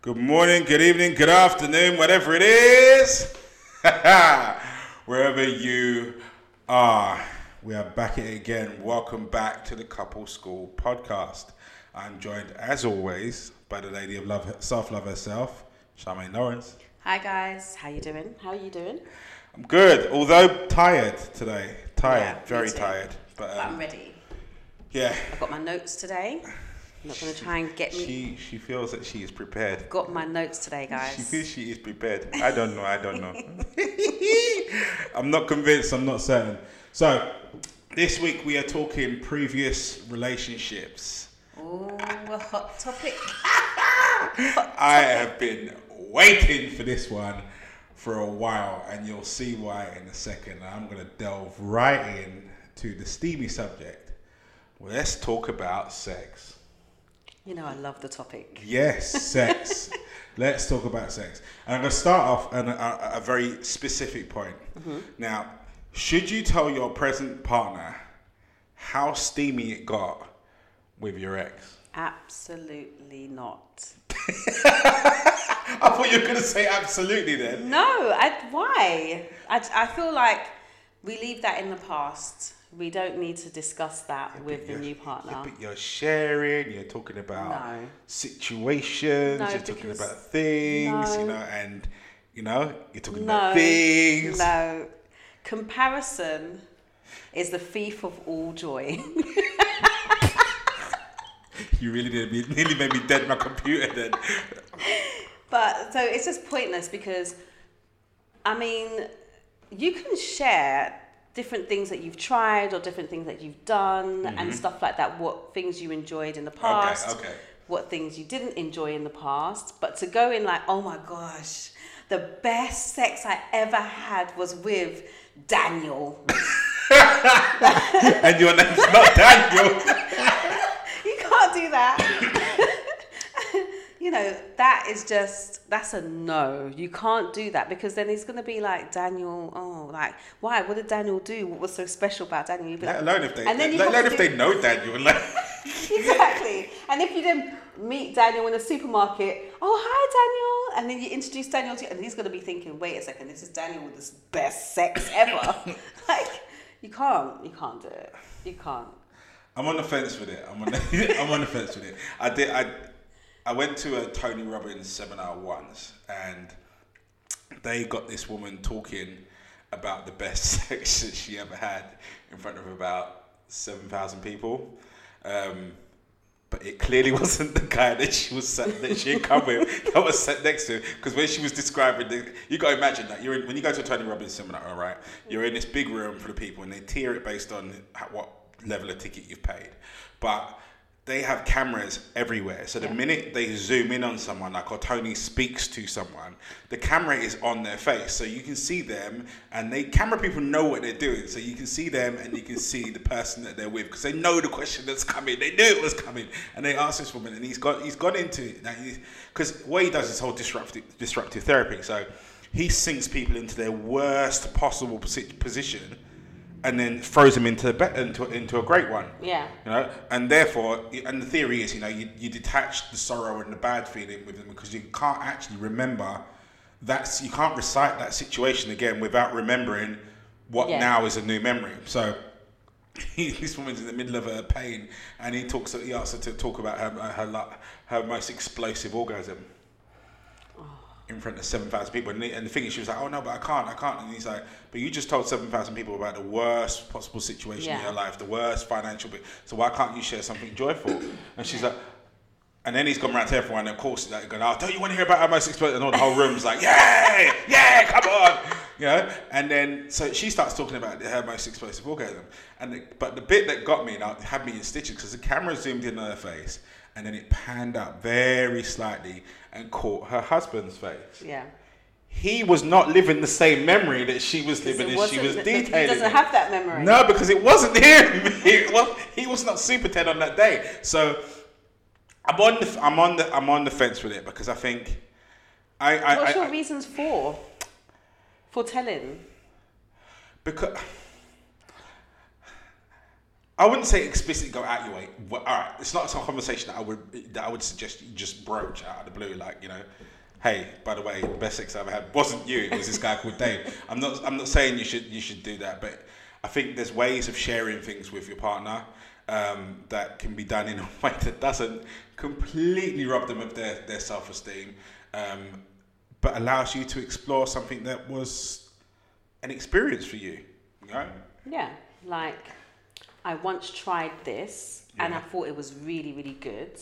Good morning, good evening, good afternoon, whatever it is. Wherever you are, we are back again. Welcome back to the Couple School podcast. I'm joined, as always, by the lady of love, self-love herself, Charmaine Lawrence. Hi guys, how you doing? How are you doing? I'm good, although tired today. Tired, Yeah, very tired. But But I'm um, ready. yeah, I've got my notes today. I'm not going to try and get me. she she feels that she is prepared. Got my notes today, guys. She feels she is prepared. I don't know. I don't know. I'm not convinced. I'm not certain. So, this week we are talking previous relationships. Oh, a hot topic. I have been waiting for this one for a while, and you'll see why in a second. I'm going to delve right in to the steamy subject. Let's talk about sex. You know, I love the topic. Yes, sex. Let's talk about sex. And I'm going to start off on a, a, a very specific point. Mm-hmm. Now, should you tell your present partner how steamy it got with your ex? Absolutely not. I thought you were going to say absolutely then. No, I, why? I, I feel like we leave that in the past. We don't need to discuss that with the new partner. yeah, but you're sharing, you're talking about No. situations, No, you're talking about things, you No. know, and, you know, you're talking about things. no. Comparison is the thief of all joy. You really did. You nearly made me dead my computer then. But so it's just pointless because, I mean, you can share different things that you've tried or different things that you've done and mm-hmm. stuff like that. What things you enjoyed in the past. okay. What things you didn't enjoy in the past. But to go in like, oh my gosh, the best sex I ever had was with Daniel. and your name's not Daniel. You can't do that. you know, that is just that's a no. You can't do that because then he's gonna be like Daniel. Oh, like why? What did Daniel do? What was so special about Daniel? You'd be Let like, alone if they, And then you let alone if do- they know Daniel. Like, exactly. And if you then meet Daniel in the supermarket, oh hi Daniel, and then you introduce Daniel to, and he's gonna be thinking, wait a second, this is Daniel with this best sex ever. like you can't, you can't do it. You can't. I'm on the fence with it. I'm on the, I'm on the fence with it. I did. I I went to a Tony Robbins seminar once, and they got this woman talking about the best sex that she ever had in front of about seven thousand people. Um, but it clearly wasn't the guy that she was sat, that she had come with that was sat next to. Because when she was describing the, you got to imagine that you're in, when you go to a Tony Robbins seminar, all right, you're in this big room for the people, and they tier it based on what level of ticket you've paid. But they have cameras everywhere. So the minute they zoom in on someone, like or Tony speaks to someone, the camera is on their face, so you can see them, and they camera people know what they're doing. So you can see them, and you can see the person that they're with because they know the question that's coming. They knew it was coming, and they asked this woman, and he's got he's gone into it because what he does is whole disruptive disruptive therapy. So he sinks people into their worst possible posi- position and then throws them into a be- into into a great one. Yeah. You know, and therefore, and the theory is, you know, you, you detach the sorrow and the bad feeling with them because you can't actually remember that's you can't recite that situation again without remembering what Yeah. now is a new memory. So. He, this woman's in the middle of her pain, and he talks. He asks her to talk about her her lu- her most explosive orgasm in front of 7,000 people. And the, and the thing is, she was like, oh no, but I can't, I can't. And he's like, but you just told 7,000 people about the worst possible situation in your life, the worst financial bit. So why can't you share something joyful? And she's like, and then he's gone around to everyone, and of course, like, going, oh, don't you want to hear about our most explosive? And all the whole room's like, yeah, yeah, come on. You know? And then, so she starts talking about her most explosive orgasm. And the, But the bit that got me, and had me in stitches, because the camera zoomed in on her face, and then it panned up very slightly and caught her husband's face Yeah. he was not living the same memory that she was living as she was detailing. He doesn't have that memory. No, because it wasn't him. It was, he was not Super Ted on that day. So I'm on the I'm on the I'm on the fence with it because I think I I, What's I, your I reasons for? For telling? because I wouldn't say explicitly go out your way. But, all right, it's not a conversation that I would that I would suggest you just broach out of the blue, like you know. Hey, by the way, the best sex I ever had wasn't you. It was this guy called Dave. I'm not. I'm not saying you should. You should do that, but I think there's ways of sharing things with your partner um, that can be done in a way that doesn't completely rob them of their, their self esteem, um, but allows you to explore something that was an experience for you. You know? Yeah, like I once tried this and I thought it was really, really good.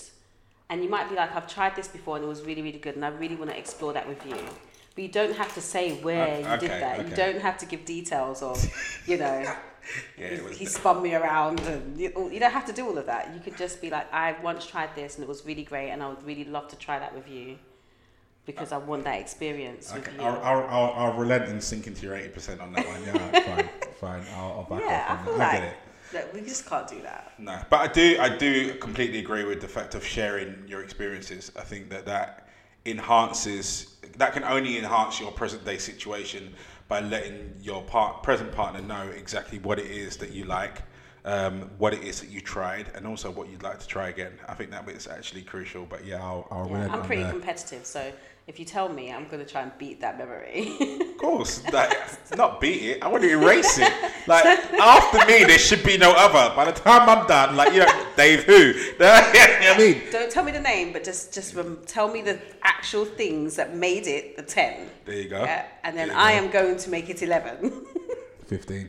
And you might be like, I've tried this before and it was really, really good, and I really want to explore that with you. But you don't have to say where O- you okay, did that. You don't have to give details of, you know, Yeah, was. he spun me around, and you, you don't have to do all of that. You could just be like, I once tried this and it was really great, and I would really love to try that with you because I want that experience with Okay, you. I'll, I'll, I'll, I'll relent and sink into your eighty percent on that one. Yeah, fine, fine. I'll, I'll back yeah, off I on feel. I like get it. That we just can't do that. No, but I do, I do completely agree with the fact of sharing your experiences. I think that that enhances, that can only enhance your present day situation by letting your part, present partner know exactly what it is that you like, um, what it is that you tried, and also what you'd like to try again. I think that bit's actually crucial. But yeah, I'll, I'll Yeah, I'm pretty the- competitive, so if you tell me, I'm going to try and beat that memory. Of course, like, not beat it. I want to erase it. Like after me, there should be no other. By the time I'm done, like you know, Dave who? you know what I mean? Don't tell me the name, but just just rem- tell me the actual things that made it the ten. There you go. Yeah, and then I go. am going to make it eleven. 15.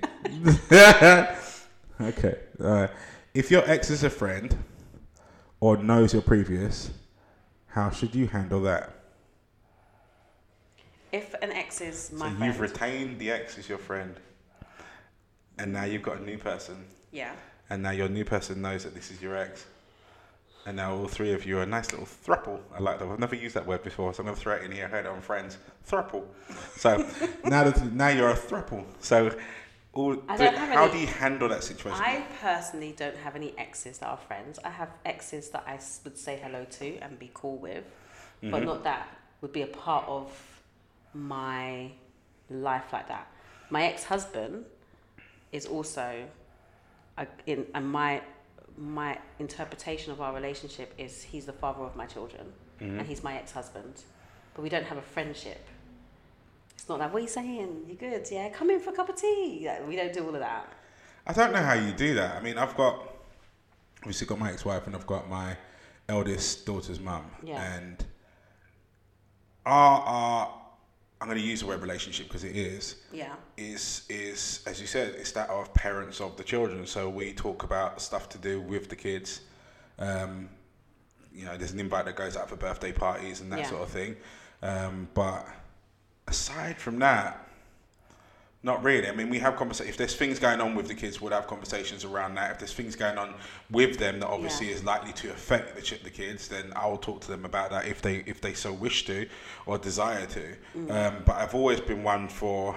Okay. Uh, if your ex is a friend or knows your previous, how should you handle that? if an ex is my so friend, you've retained the ex as your friend, and now you've got a new person, yeah, and now your new person knows that this is your ex. And now all three of you are a nice little thruple. I like that. I've never used that word before, so I'm going to throw it in here. I heard it on Friends. Thruple. So now that now you're a thruple. So all, I don't have how any- do you handle that situation? I personally don't have any exes that are friends. I have exes that I would say hello to and be cool with, Mm-hmm. but not that would be a part of my life like that. My ex-husband is also, a, in and my my interpretation of our relationship is he's the father of my children Mm-hmm. and he's my ex-husband, but we don't have a friendship. It's not like what are you saying? You're good? Yeah, come in for a cup of tea. Like, we don't do all of that. I don't know how you do that. I mean, I've got obviously got my ex-wife and I've got my eldest daughter's mum, Yeah. and our, our I'm going to use the word relationship because it is Yeah. is is as you said, it's that of parents of the children. So we talk about stuff to do with the kids. Um, you know, there's an invite that goes out for birthday parties and that Yeah. sort of thing. Um, but aside from that, not really. I mean, we have conversations. If there's things going on with the kids, we'll have conversations around that. If there's things going on with them that obviously Yeah. is likely to affect the, ch- the kids, then I'll talk to them about that if they if they so wish to or desire to. Um, but I've always been one for,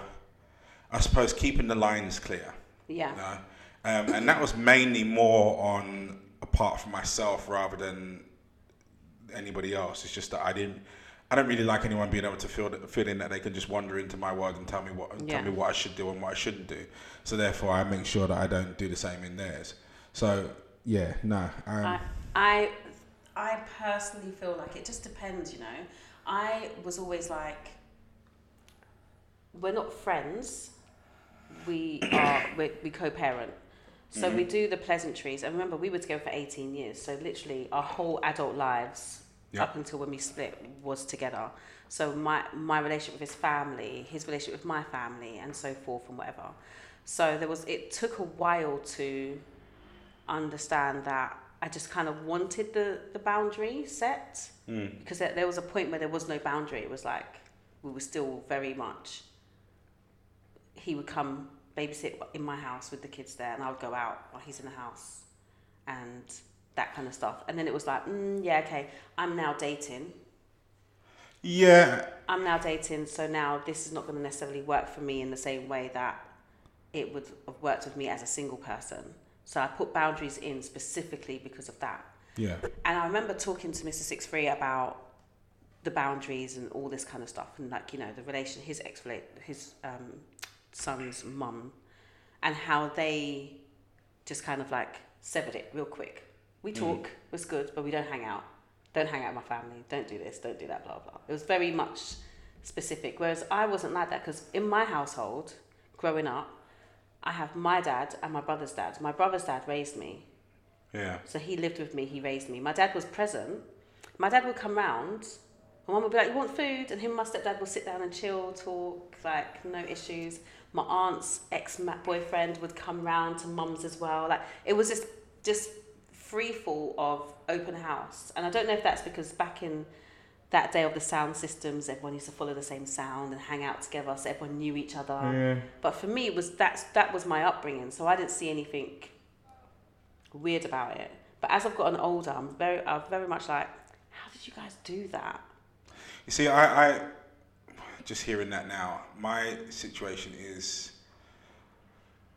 I suppose, keeping the lines clear. Yeah. You know? um, and that was mainly more on apart from myself rather than anybody else. It's just that I didn't. I don't really like anyone being able to feel feel in that they can just wander into my world and tell me what Yeah. tell me what I should do and what I shouldn't do. So therefore, I make sure that I don't do the same in theirs. So yeah, no. Um, I, I, I personally feel like it just depends, you know. I was always like, we're not friends. We are we, we co-parent, so we do the pleasantries. And remember, we were together for eighteen years, so literally our whole adult lives Yeah. up until when we split was together. So my my relationship with his family, his relationship with my family, and so forth and whatever. So there was. It took a while to understand that I just kind of wanted the, the boundary set hmm. because there, there was a point where there was no boundary. It was like we were still very much. He would come babysit in my house with the kids there, and I would go out while he's in the house, and that kind of stuff. And then it was like, mm, yeah, okay, I'm now dating. yeah, I'm now dating, so now this is not going to necessarily work for me in the same way that it would have worked with me as a single person. So I put boundaries in specifically because of that. yeah, And I remember talking to Mr. Six Three about the boundaries and all this kind of stuff, and like you know the relation, his ex, his um, son's mum, and how they just kind of like severed it real quick. We mm. talk, it was good, but we don't hang out. Don't hang out with my family. Don't do this. Don't do that. Blah blah. It was very much specific. Whereas I wasn't like that because in my household, growing up, I have my dad and my brother's dad. My brother's dad raised me, Yeah. so he lived with me. He raised me. My dad was present. My dad would come round. My mum would be like, "You want food?" And him and my stepdad would sit down and chill, talk, like no issues. My aunt's ex boyfriend would come round to mum's as well. Like it was just just free fall of open house. And I don't know if that's because back in that day of the sound systems, everyone used to follow the same sound and hang out together, so everyone knew each other. Yeah. But for me, it was that's that was my upbringing, so I didn't see anything weird about it. But as I've gotten older, I'm very, I'm very much like, how did you guys do that? You see, I, I just hearing that now. My situation is,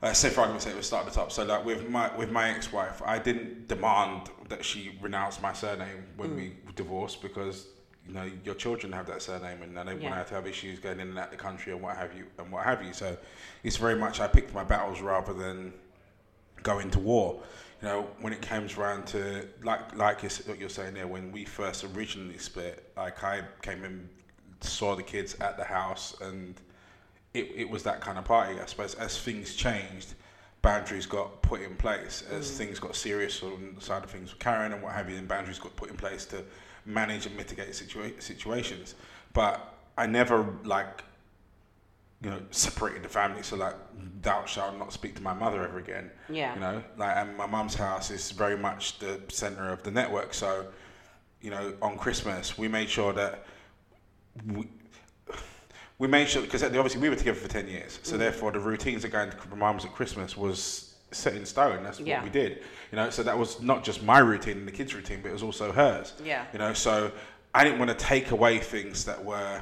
uh, say for argument's sake, we'll start at the top. So, like with my with my ex-wife, I didn't demand that she renounce my surname when we divorced because you know your children have that surname and they don't Yeah. want to have issues going in and out the country and what have you and what have you. So, it's very much I picked my battles rather than going to war. You know, when it comes around to like like you're saying there, when we first originally split, like I came and saw the kids at the house, and it, it was that kind of party. I suppose as things changed, boundaries got put in place. As mm. things got serious on the side of things with Karen and what have you, and boundaries got put in place to manage and mitigate situa- situations. But I never like you know, separated the family. So like, thou shalt not speak to my mother ever again. Yeah. You know, like, and my mum's house is very much the center of the network. So, you know, on Christmas we made sure that we. We made sure because obviously we were together for ten years, Mm. so therefore the routines of going to my mum's at Christmas was set in stone. That's Yeah. what we did, you know. So that was not just my routine and the kids' routine, but it was also hers. Yeah. You know, so I didn't want to take away things that were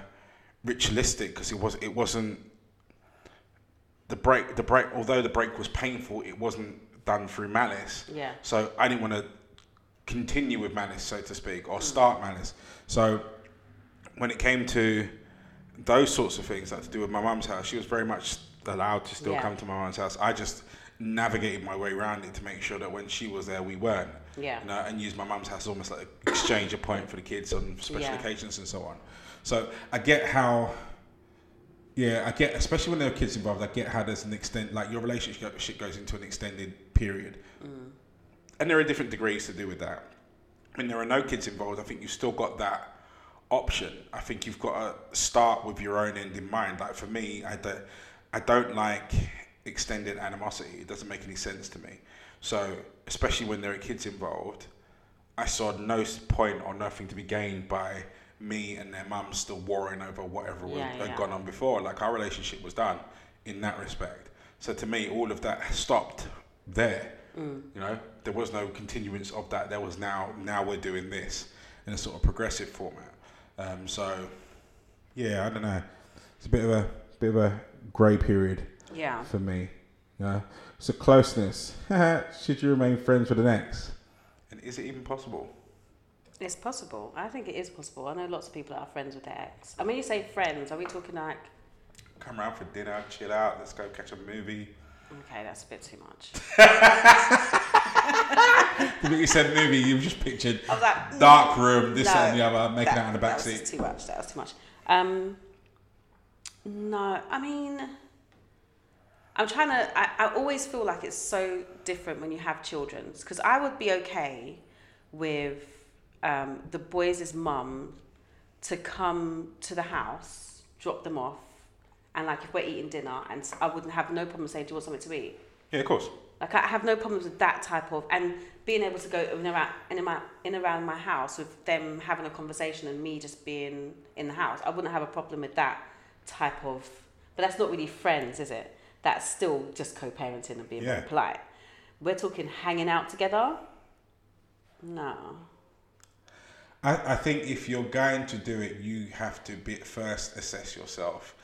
ritualistic because it was it wasn't the break the break although the break was painful it wasn't done through malice Yeah. so i didn't want to continue with malice so to speak or start malice so when it came to those sorts of things like to do with my mum's house she was very much allowed to still Yeah. come to my mum's house i just navigated my way around it to make sure that when she was there we weren't Yeah. you know, and used my mum's house almost like an exchange of point for the kids on special Yeah. occasions and so on so i get how yeah, I get, especially when there are kids involved. I get how there's an extent, like your relationship shit goes into an extended period, mm. and there are different degrees to do with that. When there are no kids involved, I think you've still got that option. I think you've got to start with your own end in mind. Like for me, I don't, I don't like extended animosity. It doesn't make any sense to me. So, especially when there are kids involved, I saw no point or nothing to be gained by me and their mum still warring over whatever Yeah, had yeah. gone on before. Like our relationship was done in that respect. So to me, all of that stopped there. Mm. You know, there was no continuance of that. There was now now we're doing this in a sort of progressive format. Um, so yeah, I don't know. It's a bit of a bit of a grey period Yeah. for me. You know, so closeness. Should you remain friends with an ex? And is it even possible? It's possible. I think it is possible. I know lots of people that are friends with their ex. I mean, you say friends, are we talking like, Come around for dinner, chill out, let's go catch a movie. okay, that's a bit too much. The you said movie, you just pictured like, dark room, this no, and the other, making that, out in the back that was seat. too much. That was too much. Um, no, I mean, I'm trying to. I, I always feel like it's so different when you have children because I would be okay with um, the boys' mum to come to the house, drop them off, and like if we're eating dinner, and I wouldn't have no problem saying, "Do you want something to eat?" Yeah, of course. Like I have no problems with that type of and being able to go in around in around, in around my house with them having a conversation and me just being in the house. I wouldn't have a problem with that type of. But that's not really friends, is it? That's still just co-parenting and being Yeah. very polite. We're talking hanging out together. No. I, I think if you're going to do it, you have to be, first assess yourself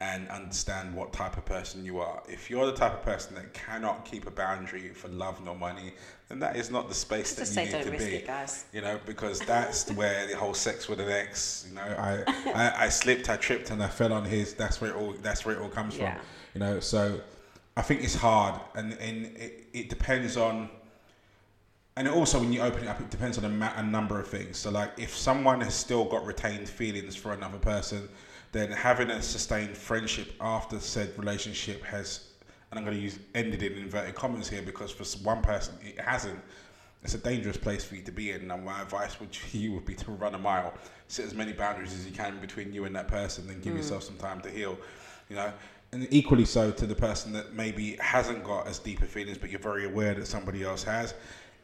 and understand what type of person you are. If you're the type of person that cannot keep a boundary for love nor money, then that is not the space Just that say you don't need to risk be. it, guys. You know, because that's where the whole sex with an ex. You know, I, I I slipped, I tripped, and I fell on his. That's where it all. That's where it all comes Yeah. from. You know, so I think it's hard, and and it, it depends on. And also, when you open it up, it depends on a, ma- a number of things. So, like, if someone has still got retained feelings for another person, then having a sustained friendship after said relationship has, and I'm going to use ended in inverted commas here because for one person it hasn't. It's a dangerous place for you to be in, and my advice would you would be to run a mile, set as many boundaries as you can between you and that person, then give yourself some time to heal. You know, and equally so to the person that maybe hasn't got as deeper feelings, but you're very aware that somebody else has.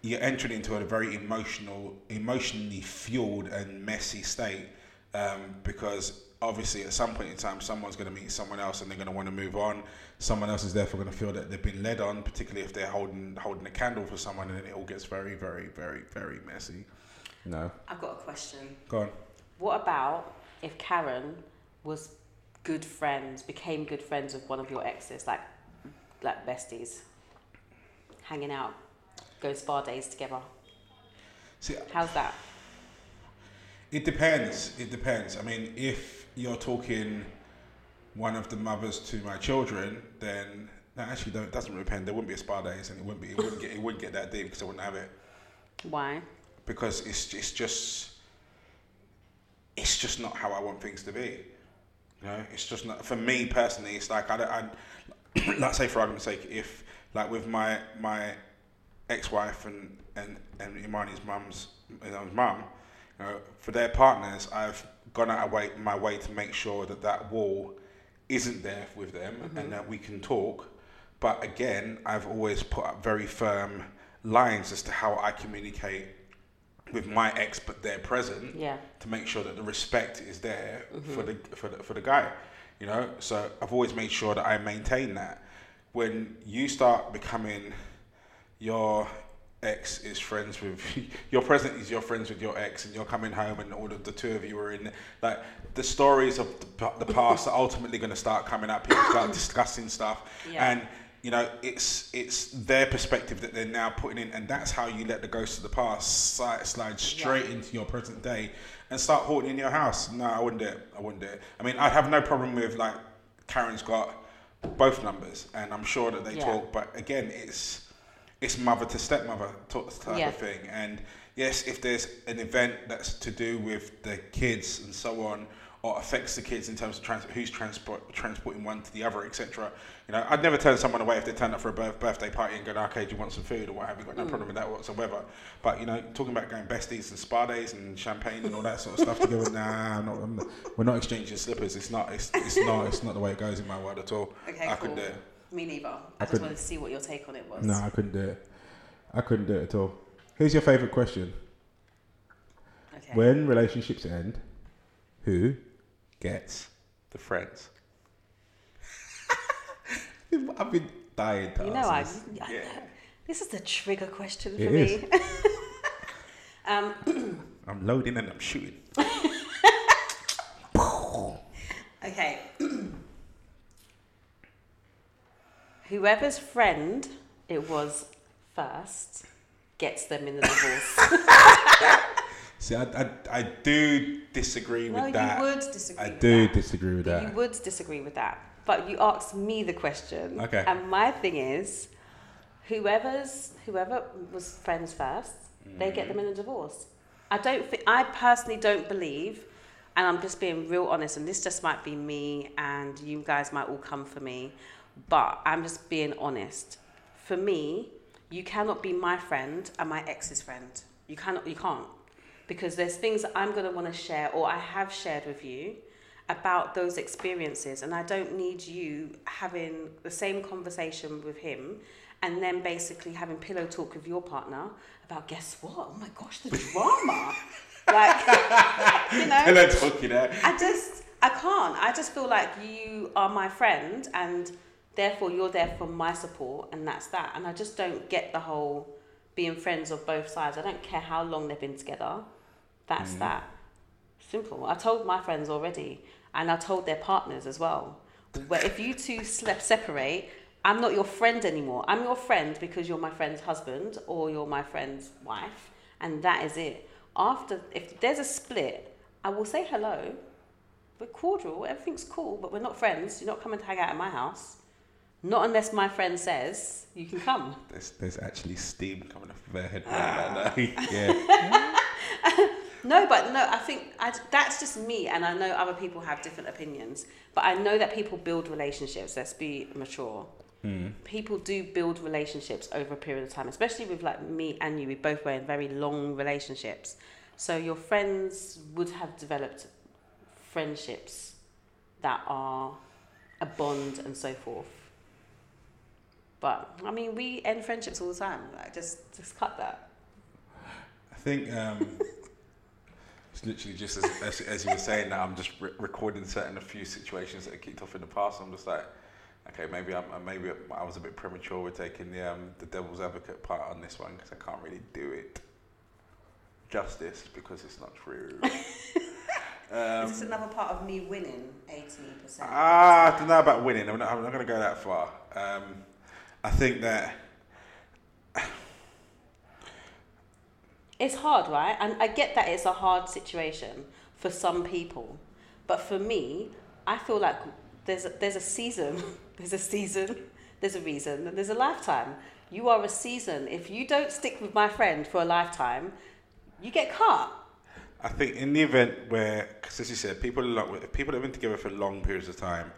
You're entering into a very emotional, emotionally fueled and messy state um, because obviously at some point in time someone's going to meet someone else and they're going to want to move on. Someone else is therefore going to feel that they've been led on, particularly if they're holding holding a candle for someone, and then it all gets very, very, very, very messy. No, I've got a question. go on. What about if Karen was good friends, became good friends with one of your exes, like like besties, hanging out, go spa days together? See, How's that? It depends. It depends. I mean, if you're talking one of the mothers to my children, then no, actually, don't, doesn't depend. There wouldn't be a spa days, and it wouldn't be. It wouldn't get. It wouldn't get that deep because I wouldn't have it. Why? Because it's it's just it's just not how I want things to be. You know, it's just not for me personally. It's like I don't. I, like say for argument's sake, if like with my my ex-wife and and and Imani's mum's you know, mum, you know, for their partners, I've gone out of way, my way to make sure that that wall isn't there with them and mm-hmm. that we can talk. But again, I've always put up very firm lines as to how I communicate with my ex, but they're present Yeah. to make sure that the respect is there mm-hmm. for the for the for the guy. You know, so I've always made sure that I maintain that. When you start becoming your ex is friends with your present is your friends with your ex, and you're coming home, and all of the two of you are in like the stories of the, the past are ultimately going to start coming up. People start discussing stuff, Yeah. and you know it's it's their perspective that they're now putting in, and that's how you let the ghosts of the past slide, slide straight into your present day and start haunting in your house. No, I wouldn't do it. I wouldn't do it. I mean, I have no problem with like Karen's got both numbers, and I'm sure that they Yeah. talk. But again, it's it's mother to stepmother type Yeah. of thing. And yes, if there's an event that's to do with the kids and so on, or affects the kids in terms of trans- who's transport transporting one to the other, etc. You know, I'd never turn someone away if they turn up for a birth- birthday party and go, "Okay, do you want some food or what have you?" Got no mm. problem with that whatsoever. But you know, talking about going besties and spa days and champagne and all that sort of stuff together, nah, I'm not, I'm not, we're not exchanging slippers. It's not. It's, it's not. It's not the way it goes in my world at all. Okay, I cool. couldn't do it. Me neither. I, I just wanted to see what your take on it was. No, I couldn't do it. I couldn't do it at all. Here's your favourite question. Okay. When relationships end, who gets the friends? I've been dying to you know, I, this. I Yeah. this is the trigger question for It me. is. um, I'm loading and I'm shooting. okay. Whoever's friend it was first gets them in the divorce. See, I, I, I do disagree no, with that. you would disagree. I do that. disagree with that. You would disagree with that. But you asked me the question. Okay. And my thing is, whoever's whoever was friends 1st they get them mm. in a divorce. I don't think I personally don't believe, and I'm just being real honest, and this just might be me, and you guys might all come for me, but I'm just being honest. For me, you cannot be my friend and my ex's friend. You cannot. You can't because there's things that I'm going to want to share or I have shared with you about those experiences and I don't need you having the same conversation with him and then basically having pillow talk with your partner about guess what oh my gosh the drama like you know Hello, talking there. I just I can't. I just feel like you are my friend and therefore you're there for my support and that's that. And I just don't get the whole being friends of both sides. I don't care how long they've been together. That's mm. that. Simple. I told my friends already and I told their partners as well. Where if you two slept separate, I'm not your friend anymore. I'm your friend because you're my friend's husband or you're my friend's wife, and that is it. After, if there's a split, I will say hello. We're cordial, everything's cool, but we're not friends. You're not coming to hang out at my house. Not unless my friend says you can come. There's there's actually steam coming off of their head right now. Ah. yeah. No, but no, I think I, that's just me, and I know other people have different opinions. But I know that people build relationships. Let's be mature. Hmm. People do build relationships over a period of time, especially with like me and you. We both were in very long relationships, so your friends would have developed friendships that are a bond and so forth. But I mean, we end friendships all the time. Like, just just cut that. I think um, it's literally just as, as, as you were saying that I'm just re- recording certain a few situations that I kicked off in the past. I'm just like, okay, maybe I'm maybe I was a bit premature with taking the um, the devil's advocate part on this one because I can't really do it justice because it's not true. um, Is this another part of me winning eighty percent? Ah, I don't know about winning. I'm not, I'm not going to go that far. Um, I think that It's hard, right? And I get that it's a hard situation for some people, but for me, I feel like there's a, there's a season, there's a season, there's a reason, and there's a lifetime. You are a season. If you don't stick with my friend for a lifetime, you get cut. I think in the event where, because as you said, people are people have been together for long periods of time,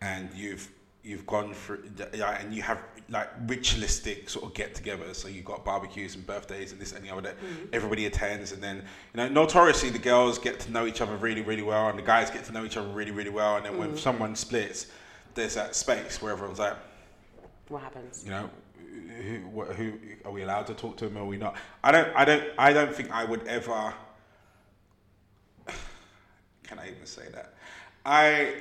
and you've you've gone through, yeah, and you have like ritualistic sort of get-togethers. So you've got barbecues and birthdays and this and the other. That mm-hmm. everybody attends, and then you know notoriously the girls get to know each other really really well, and the guys get to know each other really really well. And then when mm. someone splits, there's that space where everyone's like, What happens? you know, who, who, who are we allowed to talk to him? Or are we not? I don't. I don't. I don't think I would ever. Can I even say that? I.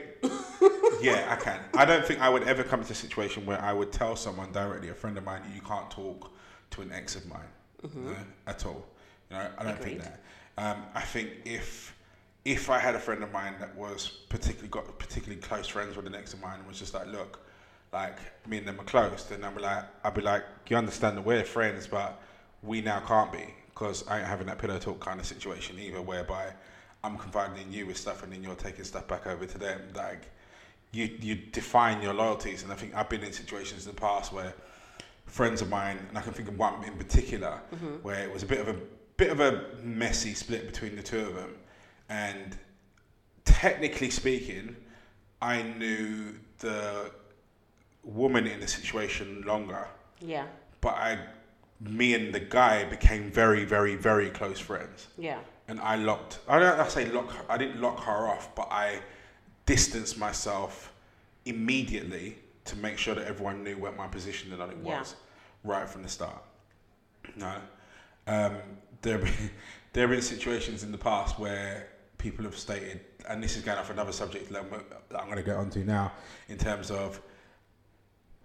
yeah, I can. I don't think I would ever come to a situation where I would tell someone directly, a friend of mine, you can't talk to an ex of mine you know, at all. You know, I don't think that. Um, I think if if I had a friend of mine that was particularly got particularly close friends with an ex of mine and was just like, look, like me and them are close, then I'd be like, I'd be like, you understand that we're friends, but we now can't be because I ain't having that pillow talk kind of situation either, whereby I'm confiding in you with stuff and then you're taking stuff back over to them. Like you, you define your loyalties, and I think I've been in situations in the past where friends of mine, and I can think of one in particular, mm-hmm. where it was a bit of a bit of a messy split between the two of them, and technically speaking, I knew the woman in the situation longer, Yeah, but I, me and the guy became very, very, very close friends, yeah, and I locked. I don't I say lock. I didn't lock her off, but I distanced myself immediately to make sure that everyone knew what my position and it Yeah. was right from the start. No, um, there have been, there have been situations in the past where people have stated, and this is going off another subject that I'm, that I'm going to get onto now, in terms of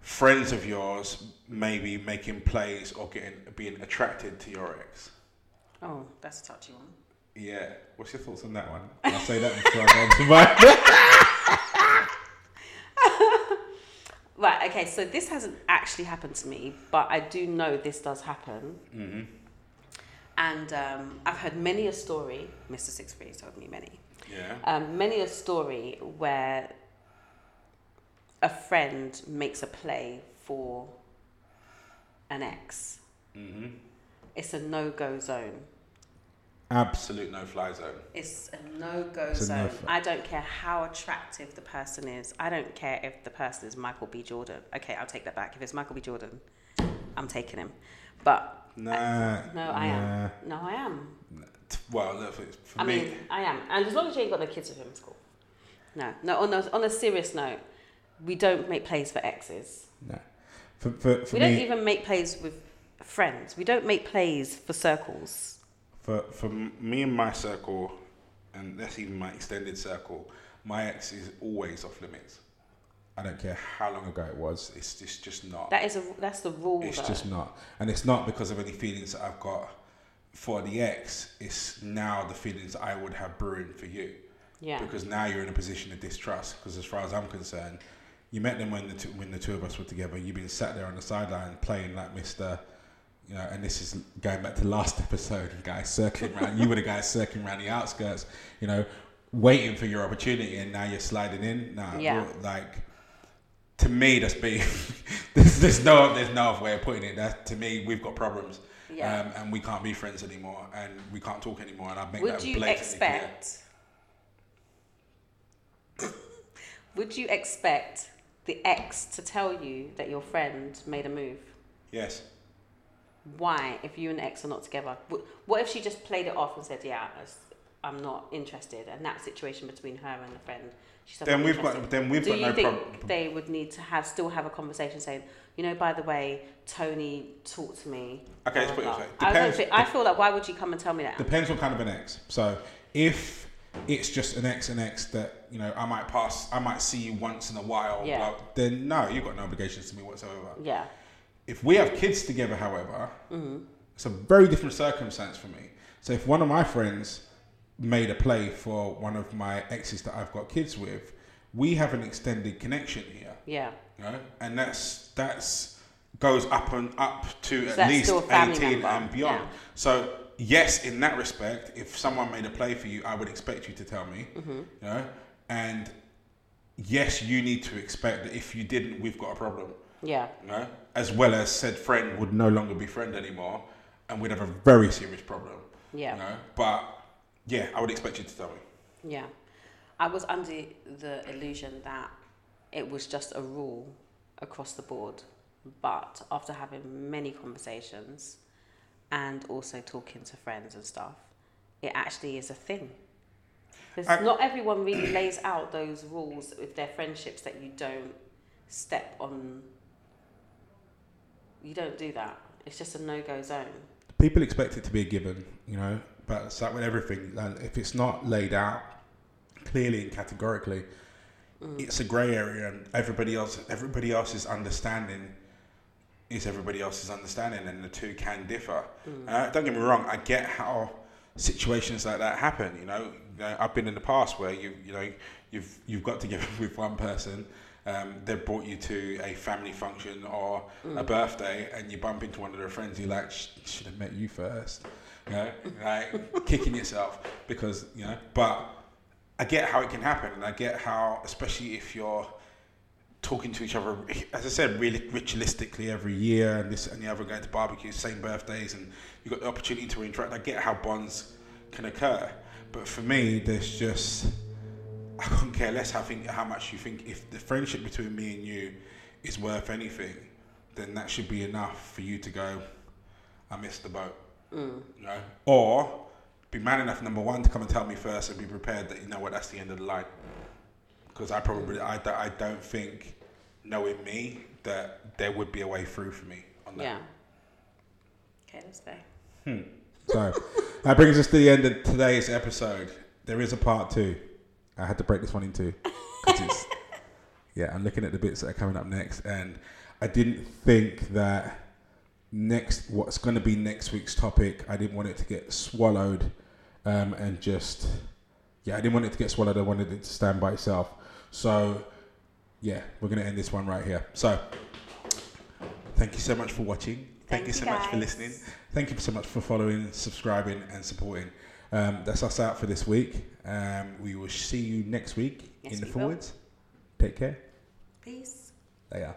friends of yours maybe making plays or getting being attracted to your ex. Oh, that's a touchy one. Yeah, what's your thoughts on that one? I'll say that before I go on to mine. Right, okay, so this hasn't actually happened to me, but I do know this does happen. Mm-hmm. And um, I've heard many a story, Mr. Six Three told me many, Yeah. um, many a story where a friend makes a play for an ex. Mm-hmm. It's a no go zone. Absolute no fly zone. It's a no go zone. no-fly. I don't care how attractive the person is. I don't care if the person is Michael B. Jordan. Okay, I'll take that back. If it's Michael B. Jordan, I'm taking him. But Nah. no, I nah. am. No, I am. Well, look, for, for I me, mean, I am. And as long as you ain't got no kids with him, it's cool. No, no. On a, on a serious note, we don't make plays for exes. nah. For, for, for we me, don't even make plays with friends. We don't make plays for circles. For, for me and my circle, and that's even my extended circle, my ex is always off limits. I don't care how long ago it was. It's just just not. That is a that's the rule. It's though. just not, and it's not because of any feelings that I've got for the ex. It's now the feelings that I would have brewing for you. yeah. Because now you're in a position of distrust. Because as far as I'm concerned, you met them when the two, when the two of us were together. You've been sat there on the sideline playing like Mister, you know. And this is going back to last episode, you guys circling around. you were the guys circling around the outskirts, you know, waiting for your opportunity, and now you're sliding in. Nah, Yeah. like to me, that's beef. there's, there's no there's no other way of putting it. That to me, we've got problems. Yeah. Um, and we can't be friends anymore, and we can't talk anymore, and I make Would that you expect? would you expect the ex to tell you that your friend made a move? Yes. Why, if you and ex are not together? What if she just played it off and said, "Yeah, I'm not interested," and that situation between her and the friend, she said, Then "I'm we've interested." got then we've Do got you no think problem. they would need to have still have a conversation saying, you know, by the way, Tony talked to me. Okay, let's put it this way. blah." I, think, I feel like why would you come and tell me that? Depends what kind of an ex. So if it's just an ex, and ex that you know I might pass, I might see you once in a while. Yeah. blah, then no, you've got no obligations to me whatsoever. yeah. If we have kids together, however, Mm-hmm. it's a very different circumstance for me. So if one of my friends made a play for one of my exes that I've got kids with, we have an extended connection here. Yeah. You know? And that's that's goes up and up to at least still a family 18 member, and beyond. yeah. So yes, in that respect, if someone made a play for you, I would expect you to tell me. Mm-hmm. You know? And yes, you need to expect that if you didn't, we've got a problem. Yeah. You know? As well as said friend would no longer be friend anymore and we'd have a very serious problem. Yeah. You know? But yeah, I would expect you to tell me. Yeah. I was under the illusion that it was just a rule across the board. But after having many conversations and also talking to friends and stuff, it actually is a thing. Because not everyone really lays out those rules with their friendships that you don't step on. You don't do that. It's just a no go zone. people expect it to be a given, you know, but it's like with everything. And if it's not laid out clearly and categorically, it's a grey area, and everybody else, everybody else's understanding is everybody else's understanding, and the two can differ. Uh, don't get me wrong, I get how situations like that happen. You know, You know, I've been in the past where you, you know, you've you've got together with one person. Um, they've brought you to a family function or a birthday, and you bump into one of their friends. You're like, should have met you first, you know, like kicking yourself because you know. But I get how it can happen, and I get how, especially if you're talking to each other, as I said, really ritualistically every year, and this and the other going to barbecues, same birthdays, and you've got the opportunity to interact. I get how bonds can occur, but for me, there's just I couldn't care less how think how much you think. If the friendship between me and you is worth anything, then that should be enough for you to go. I missed the boat, mm. you know, or be man enough number one to come and tell me first and be prepared that you know what that's the end of the line because I probably I, don't- I don't think knowing me that there would be a way through for me on that. Yeah. Okay, let's go. Hmm. So that brings us to the end of today's episode. There is a part two. I had to break this one into. two. 'cause it's, yeah, I'm looking at the bits that are coming up next, and I didn't think that next what's going to be next week's topic. I didn't want it to get swallowed um, and just yeah, I didn't want it to get swallowed. I wanted it to stand by itself. So yeah, we're going to end this one right here. So thank you so much for watching. Thank, Thank you you, so much for listening. Thank you so much for following, subscribing, and supporting. Um, that's us out for this week. Um, we will see you next week Yes, in the we will. forwards. Take care. Peace. Later.